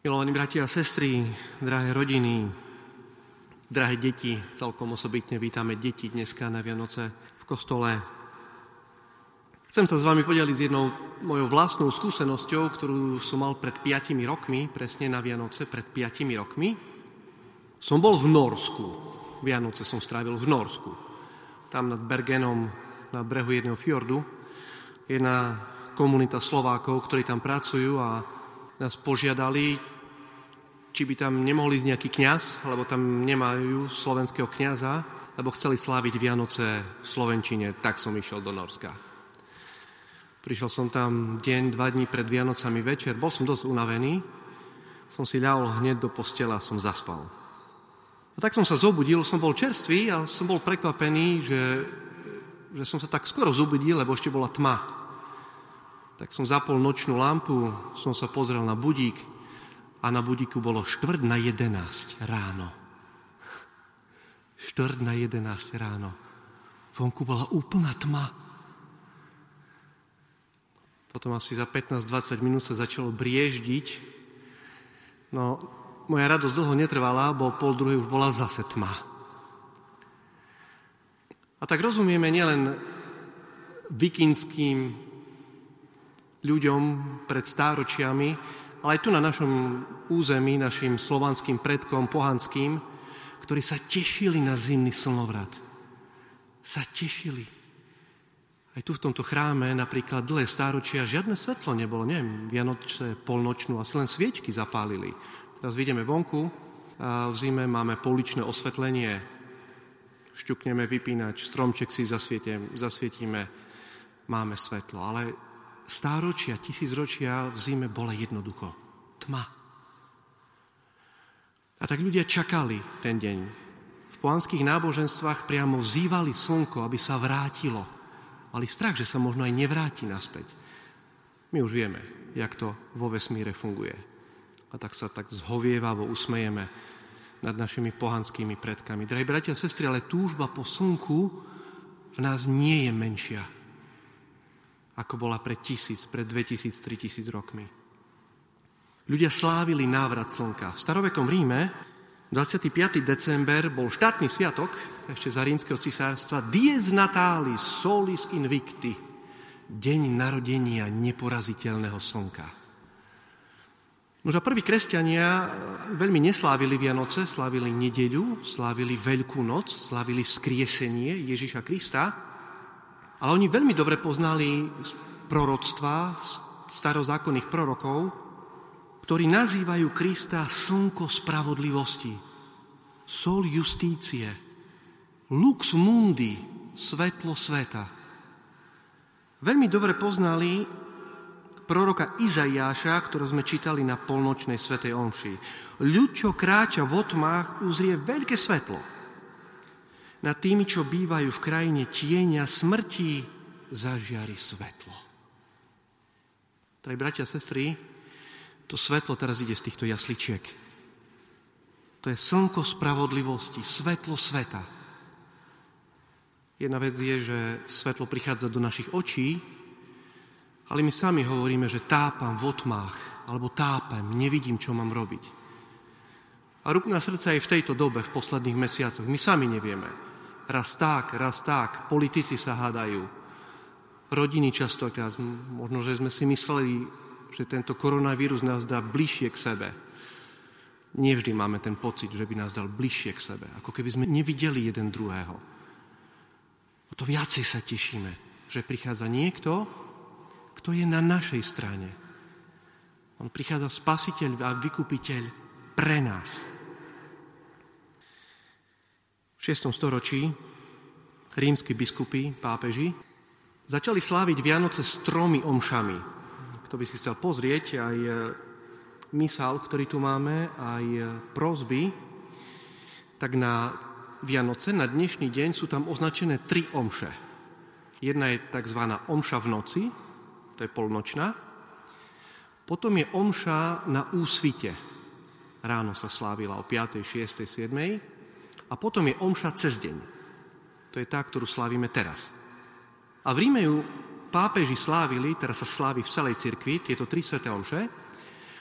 Milovaní bratia a sestry, drahé rodiny, drahé deti, celkom osobitne vítame deti dneska na Vianoce v kostole. Chcem sa s vami podeliť s jednou mojou vlastnou skúsenosťou, ktorú som mal pred piatimi rokmi, presne na Vianoce, pred piatimi rokmi. Som bol v Norsku. Vianoce som strávil v Norsku. Tam nad Bergenom, na brehu jedného fjordu, jedna komunita Slovákov, ktorí tam pracujú a nás požiadali, či by tam nemohli ísť nejaký kňaz, lebo tam nemajú slovenského kňaza, lebo chceli sláviť Vianoce v Slovenčine, tak som išiel do Norska. Prišiel som tam deň, dva dní pred Vianocami večer, bol som dosť unavený, som si ľahol hneď do postela a som zaspal. A tak som sa zobudil, som bol čerstvý a som bol prekvapený, že, že som sa tak skoro zobudil, lebo ešte bola tma. Tak som zapol nočnú lampu, som sa pozrel na budík a na budíku bolo štvrt na 11 ráno. Štvrt na 11 ráno. Vonku bola úplná tma. Potom asi za 15-20 minút sa začalo brieždiť. No, moja radosť dlho netrvala, bo pol druhej už bola zase tma. A tak rozumieme nielen vikingským ľuďom pred stáročiami, ale aj tu na našom území, našim slovanským predkom, pohanským, ktorí sa tešili na zimný slnovrat. Sa tešili. Aj tu v tomto chráme napríklad dlhé stáročia žiadne svetlo nebolo, neviem, Vianočné, polnočnú, asi len sviečky zapálili. Teraz vidíme vonku, v zime máme poličné osvetlenie, šťukneme vypínač, stromček si zasvietíme, máme svetlo. Ale stáročia, tisícročia v zime bola jednoducho tma. A tak ľudia čakali ten deň. V pohanských náboženstvách priamo vzývali slnko, aby sa vrátilo. Mali strach, že sa možno aj nevráti naspäť. My už vieme, jak to vo vesmíre funguje. A tak sa tak zhovievavo usmejeme nad našimi pohanskými predkami. Drahí bratia a sestry, ale túžba po slnku v nás nie je menšia ako bola pred tisíc, pred 2000, 3000 rokmi. Ľudia slávili návrat slnka. V starovekom Ríme 25. december bol štátny sviatok, ešte za rímskeho cisárstva, Dies Natalis Solis Invicti, deň narodenia neporaziteľného slnka. Nož a prví kresťania veľmi neslávili Vianoce, slávili nedeľu, slávili Veľkú noc, slávili skriesenie Ježiša Krista, ale oni veľmi dobre poznali proroctva starozákonných prorokov, ktorí nazývajú Krista slnko spravodlivosti, sol justície, lux mundi, svetlo sveta. Veľmi dobre poznali proroka Izaiáša, ktorý sme čítali na polnočnej svetej omši. Ľud, čo kráča v otmách, uzrie veľké svetlo nad tými, čo bývajú v krajine tieňa smrti, zažiari svetlo. Tady, bratia a sestry, to svetlo teraz ide z týchto jasličiek. To je slnko spravodlivosti, svetlo sveta. Jedna vec je, že svetlo prichádza do našich očí, ale my sami hovoríme, že tápam v otmách, alebo tápam, nevidím, čo mám robiť. A ruku na srdce aj v tejto dobe, v posledných mesiacoch. My sami nevieme raz tak, raz tak, politici sa hádajú, rodiny častokrát, možno, že sme si mysleli, že tento koronavírus nás dá bližšie k sebe. Nevždy máme ten pocit, že by nás dal bližšie k sebe, ako keby sme nevideli jeden druhého. O to viacej sa tešíme, že prichádza niekto, kto je na našej strane. On prichádza spasiteľ a vykupiteľ pre nás. V 6. storočí rímsky biskupy, pápeži, začali sláviť Vianoce s tromi omšami. Kto by si chcel pozrieť, aj e, misál, ktorý tu máme, aj e, prozby, tak na Vianoce, na dnešný deň sú tam označené tri omše. Jedna je tzv. omša v noci, to je polnočná. Potom je omša na úsvite. Ráno sa slávila o 5., 6., 7. A potom je omša cez deň. To je tá, ktorú slávime teraz. A v Ríme ju pápeži slávili, teraz sa slávi v celej cirkvi, tieto tri sveté omše,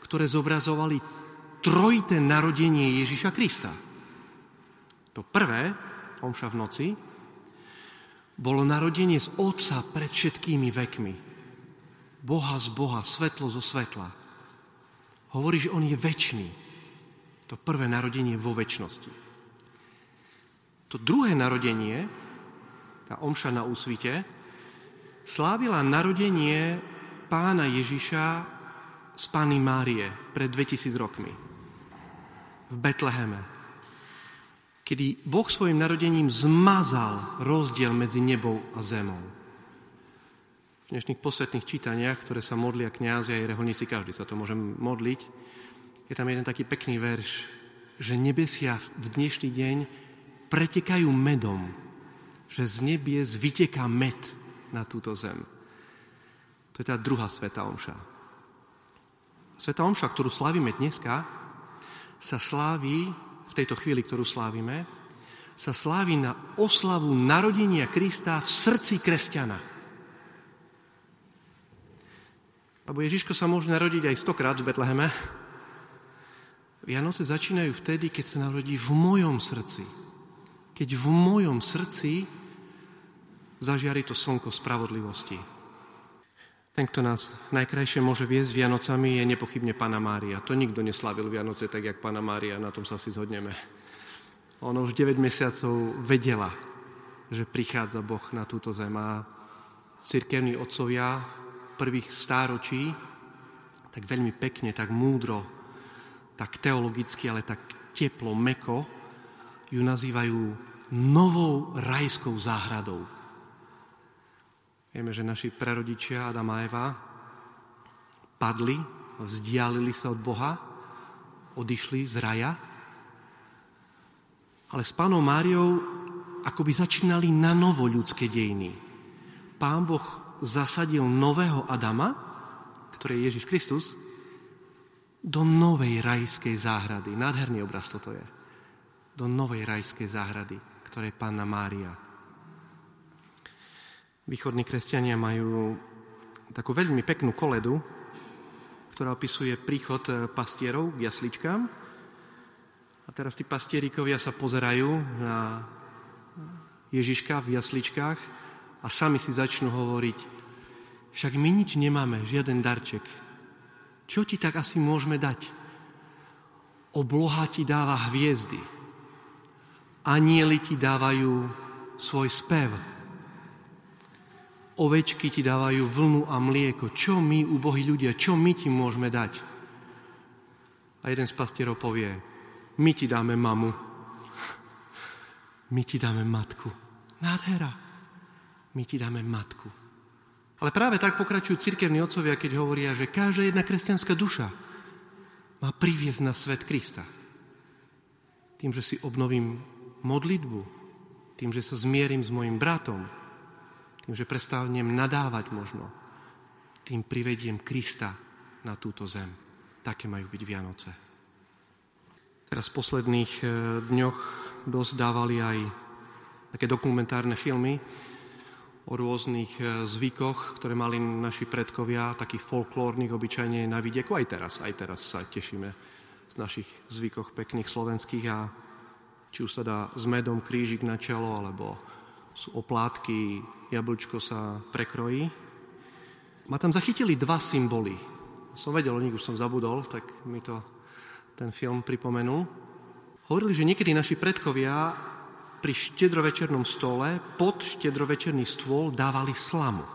ktoré zobrazovali trojité narodenie Ježiša Krista. To prvé, omša v noci, bolo narodenie z Otca pred všetkými vekmi. Boha z Boha, svetlo zo svetla. Hovorí, že On je väčší. To prvé narodenie vo väčšnosti. To druhé narodenie, tá omša na úsvite, slávila narodenie pána Ježiša z Pány Márie pred 2000 rokmi v Betleheme kedy Boh svojim narodením zmazal rozdiel medzi nebou a zemou. V dnešných posvetných čítaniach, ktoré sa modlia kniazy aj reholníci, každý sa to môže modliť, je tam jeden taký pekný verš, že nebesia v dnešný deň pretekajú medom, že z nebies vyteká med na túto zem. To je tá druhá sveta omša. Sveta omša, ktorú slávime dneska, sa sláví v tejto chvíli, ktorú slávime, sa slávi na oslavu narodenia Krista v srdci kresťana. Lebo Ježiško sa môže narodiť aj stokrát v Betleheme. Vianoce začínajú vtedy, keď sa narodí v mojom srdci. Keď v mojom srdci zažiari to slnko spravodlivosti. Ten, kto nás najkrajšie môže viesť Vianocami, je nepochybne Pana Mária. To nikto neslavil Vianoce tak, jak Pana Mária, na tom sa si zhodneme. Ona už 9 mesiacov vedela, že prichádza Boh na túto zem a cirkevní otcovia prvých stáročí tak veľmi pekne, tak múdro, tak teologicky, ale tak teplo, meko ju nazývajú novou rajskou záhradou. Vieme, že naši prarodičia Adam a Eva padli, vzdialili sa od Boha, odišli z raja, ale s pánom Máriou akoby začínali na novo ľudské dejiny. Pán Boh zasadil nového Adama, ktorý je Ježiš Kristus, do novej rajskej záhrady. Nádherný obraz toto je. Do novej rajskej záhrady, ktorá je Pána Mária. Východní kresťania majú takú veľmi peknú koledu, ktorá opisuje príchod eh, pastierov k jasličkám. A teraz tí pastierikovia sa pozerajú na Ježiška v jasličkách a sami si začnú hovoriť, však my nič nemáme, žiaden darček. Čo ti tak asi môžeme dať? Obloha ti dáva hviezdy. Anieli ti dávajú svoj spev ovečky ti dávajú vlnu a mlieko. Čo my, ubohí ľudia, čo my ti môžeme dať? A jeden z pastierov povie, my ti dáme mamu. My ti dáme matku. Nádhera. My ti dáme matku. Ale práve tak pokračujú cirkevní otcovia, keď hovoria, že každá jedna kresťanská duša má priviesť na svet Krista. Tým, že si obnovím modlitbu, tým, že sa zmierim s mojim bratom, tým, že prestávnem nadávať možno, tým privediem Krista na túto zem. Také majú byť Vianoce. Teraz v posledných e, dňoch dosť dávali aj také dokumentárne filmy o rôznych e, zvykoch, ktoré mali naši predkovia, takých folklórnych obyčajne na vidieku. Aj teraz, aj teraz sa tešíme z našich zvykoch pekných slovenských a či už sa dá s medom krížik na čelo, alebo sú oplátky, jablčko sa prekrojí. Ma tam zachytili dva symboly. Som vedel o nich, už som zabudol, tak mi to ten film pripomenul. Hovorili, že niekedy naši predkovia pri štedrovečernom stole pod štedrovečerný stôl dávali slamu.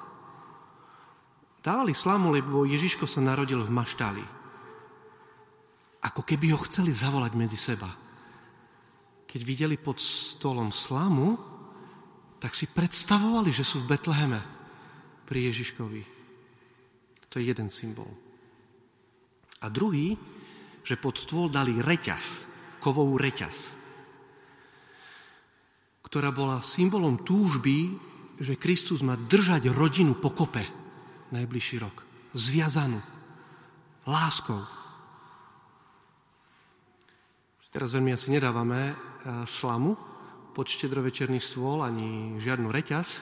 Dávali slamu, lebo Ježiško sa narodil v maštali. Ako keby ho chceli zavolať medzi seba. Keď videli pod stolom slamu, tak si predstavovali, že sú v Betleheme pri Ježiškovi. To je jeden symbol. A druhý, že pod stôl dali reťaz, kovovú reťaz, ktorá bola symbolom túžby, že Kristus má držať rodinu po kope najbližší rok. Zviazanú. Láskou. Teraz veľmi asi nedávame slamu, pod štedrovečerný stôl, ani žiadnu reťaz,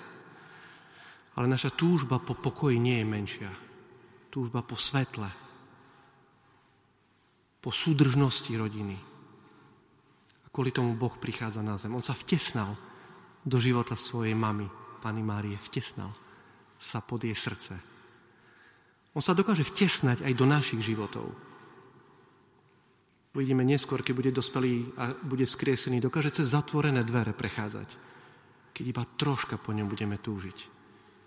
ale naša túžba po pokoji nie je menšia. Túžba po svetle. po súdržnosti rodiny. A kvôli tomu Boh prichádza na zem. On sa vtesnal do života svojej mamy, Pany Márie, vtesnal sa pod jej srdce. On sa dokáže vtesnať aj do našich životov. Uvidíme neskôr, keď bude dospelý a bude skriesený, dokáže cez zatvorené dvere prechádzať. Keď iba troška po ňom budeme túžiť.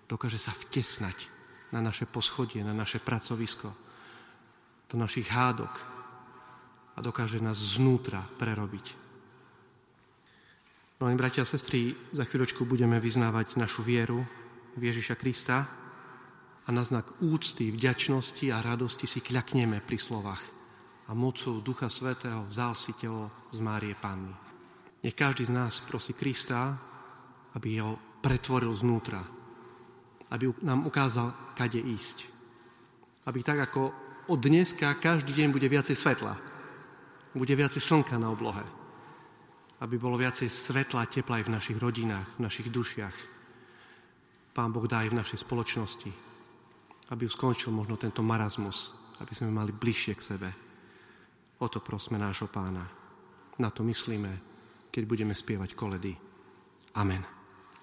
Dokáže sa vtesnať na naše poschodie, na naše pracovisko, do našich hádok a dokáže nás znútra prerobiť. Milí bratia a sestry, za chvíľočku budeme vyznávať našu vieru v Ježiša Krista a na znak úcty, vďačnosti a radosti si kľakneme pri slovách a mocou Ducha Svetého vzal si telo z Márie Panny. Nech každý z nás prosí Krista, aby ho pretvoril znútra, aby nám ukázal, kade ísť. Aby tak ako od dneska každý deň bude viacej svetla, bude viacej slnka na oblohe, aby bolo viacej svetla a tepla aj v našich rodinách, v našich dušiach. Pán Boh dá aj v našej spoločnosti, aby už skončil možno tento marazmus, aby sme mali bližšie k sebe. O to prosme nášho pána. Na to myslíme, keď budeme spievať koledy. Amen.